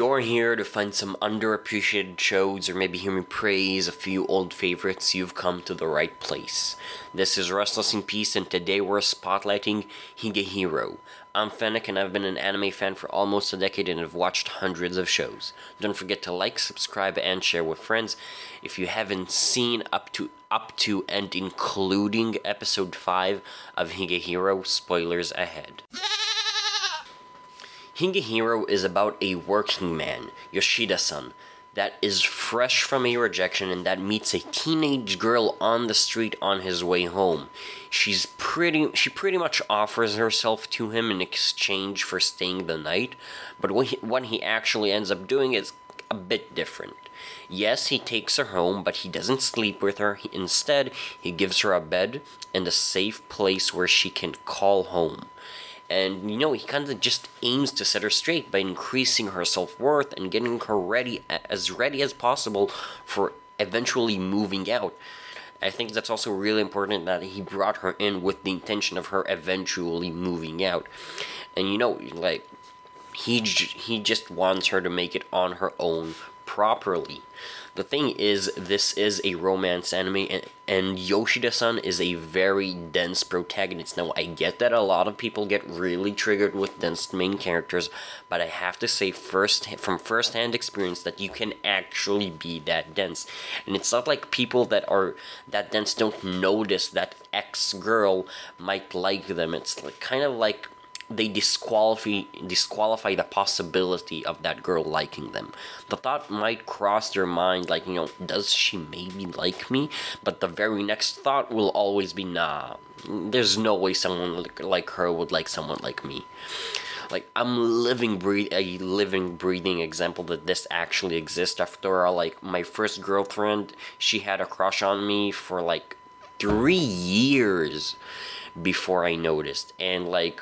you're here to find some underappreciated shows or maybe hear me praise a few old favorites, you've come to the right place. This is Restless in Peace, and today we're spotlighting Higehiro. I'm Fennec, and I've been an anime fan for almost a decade and have watched hundreds of shows. Don't forget to like, subscribe, and share with friends. If you haven't seen up to up to and including episode 5 of Higehiro, spoilers ahead. Higehiro is about a working man, Yoshida-san, that is fresh from a rejection and that meets a teenage girl on the street on his way home. She's pretty she pretty much offers herself to him in exchange for staying the night, but what he, what he actually ends up doing is a bit different. Yes, he takes her home, but he doesn't sleep with her. He, instead, he gives her a bed and a safe place where she can call home. And you know, he kind of just aims to set her straight by increasing her self worth and getting her ready, as ready as possible for eventually moving out. I think that's also really important that he brought her in with the intention of her eventually moving out. And you know, like, he, he just wants her to make it on her own properly. The thing is, this is a romance anime, and, and Yoshida-san is a very dense protagonist. Now, I get that a lot of people get really triggered with dense main characters, but I have to say first from first-hand experience that you can actually be that dense. And it's not like people that are that dense don't notice that ex-girl might like them. It's like, kind of like they disqualify disqualify the possibility of that girl liking them. The thought might cross their mind like, you know, does she maybe like me? But the very next thought will always be, nah, there's no way someone like her would like someone like me. Like I'm living breathe a living breathing example that this actually exists. After all, like my first girlfriend, she had a crush on me for like three years before I noticed, and like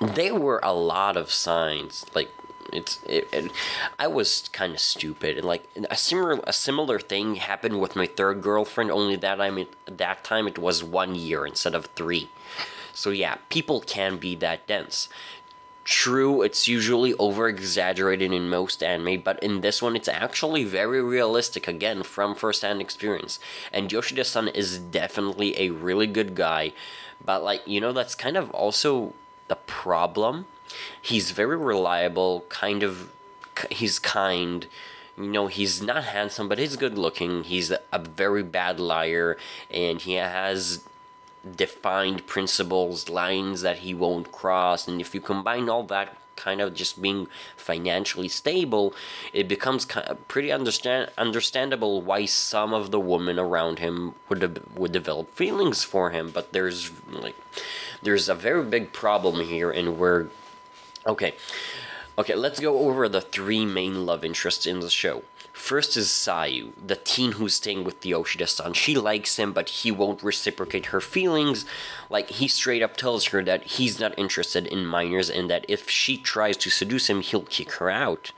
there were a lot of signs like it's it, it, I was kind of stupid and like a similar a similar thing happened with my third girlfriend only that I mean that time it was 1 year instead of 3 so yeah people can be that dense True, it's usually over exaggerated in most anime, but in this one it's actually very realistic again from first hand experience. And Yoshida san is definitely a really good guy, but like, you know, that's kind of also the problem. He's very reliable, kind of, he's kind. You know, he's not handsome, but he's good looking. He's a very bad liar, and he has defined principles, lines that he won't cross. And if you combine all that kind of just being financially stable, it becomes kind of pretty understand understandable why some of the women around him would would develop feelings for him. But there's like there's a very big problem here, and we're okay. Okay, let's go over the three main love interests in the show. First is Sayu, the teen who's staying with the Yoshida-san. She likes him, but he won't reciprocate her feelings. Like, he straight up tells her that he's not interested in minors and that if she tries to seduce him, he'll kick her out.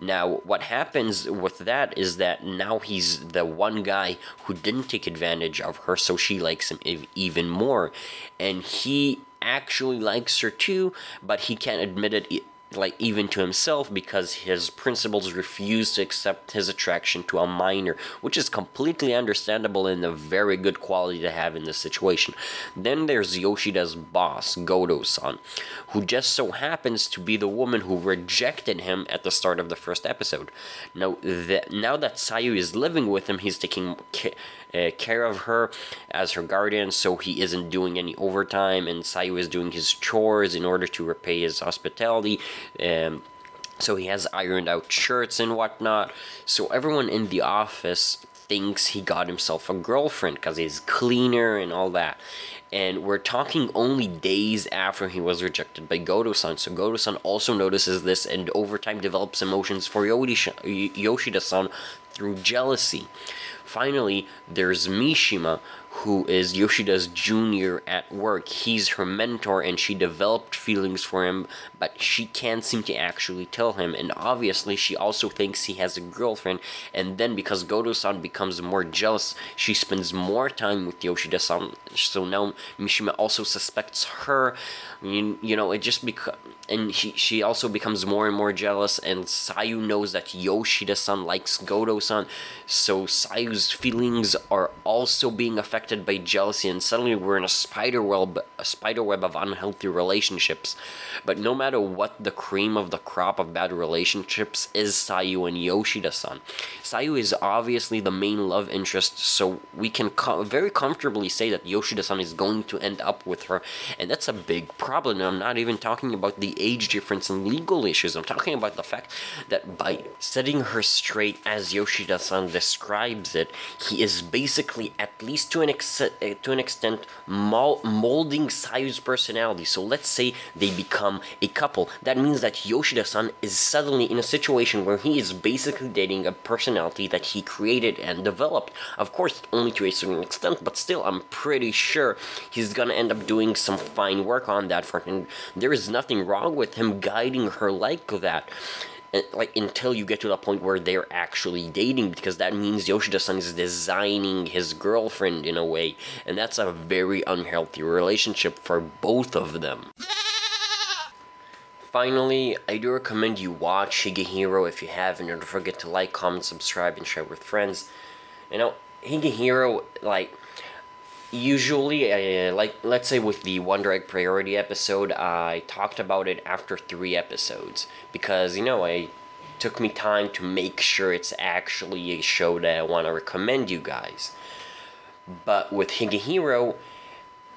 Now, what happens with that is that now he's the one guy who didn't take advantage of her, so she likes him even more. And he actually likes her too, but he can't admit it like even to himself because his principles refuse to accept his attraction to a minor, which is completely understandable and a very good quality to have in this situation. Then there's Yoshida's boss, Goto-san, who just so happens to be the woman who rejected him at the start of the first episode. Now that now that Sayu is living with him, he's taking uh, care of her as her guardian, so he isn't doing any overtime, and Sayu is doing his chores in order to repay his hospitality. Um, so he has ironed out shirts and whatnot. So everyone in the office thinks he got himself a girlfriend because he's cleaner and all that. And we're talking only days after he was rejected by Goto-san. So Goto-san also notices this and over time develops emotions for Yoshida-san through jealousy. Finally, there's Mishima, who is Yoshida's junior at work. He's her mentor and she developed feelings for him, but she can't seem to actually tell him. And obviously, she also thinks he has a girlfriend. And then, because Goto san becomes more jealous, she spends more time with Yoshida san. So now Mishima also suspects her. You, you know, it just becomes. And she, she also becomes more and more jealous. And Sayu knows that Yoshida san likes Goto san. So Feelings are also being affected by jealousy, and suddenly we're in a spider web, a spider web of unhealthy relationships. But no matter what the cream of the crop of bad relationships is Sayu and Yoshida-san. Sayu is obviously the main love interest, so we can co- very comfortably say that Yoshida-san is going to end up with her, and that's a big problem. I'm not even talking about the age difference and legal issues. I'm talking about the fact that by setting her straight, as Yoshida-san describes it, he is basically, at least to an ex- eh, to an extent molding Sayu's personality. So let's say they become a couple. That means that Yoshida-san is suddenly in a situation where he is basically dating a personality that he created and developed. Of course, only to a certain extent, but still, I'm pretty sure he's gonna end up doing some fine work on that front. And there is nothing wrong with him guiding her like that like until you get to the point where they're actually dating because that means Yoshida-san is designing his girlfriend in a way and that's a very unhealthy relationship for both of them. Finally, I do recommend you watch Higehiro if you haven't. Don't forget to like, comment, subscribe, and share with friends. You know, Higehiro, like, usually uh, like let's say with the wonder egg priority episode i talked about it after three episodes because you know i took me time to make sure it's actually a show that i want to recommend you guys. But with higehiro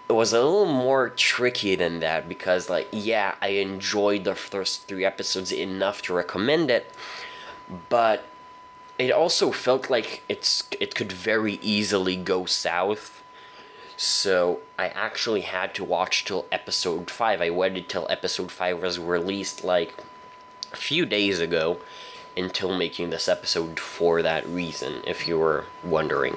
it was a little more tricky than that because like yeah i enjoyed the first three episodes enough to recommend it but it also felt like it's it could very easily go south so I actually had to watch till episode 5. I waited till episode 5 was released like a few days ago until making this episode for that reason, if you were wondering.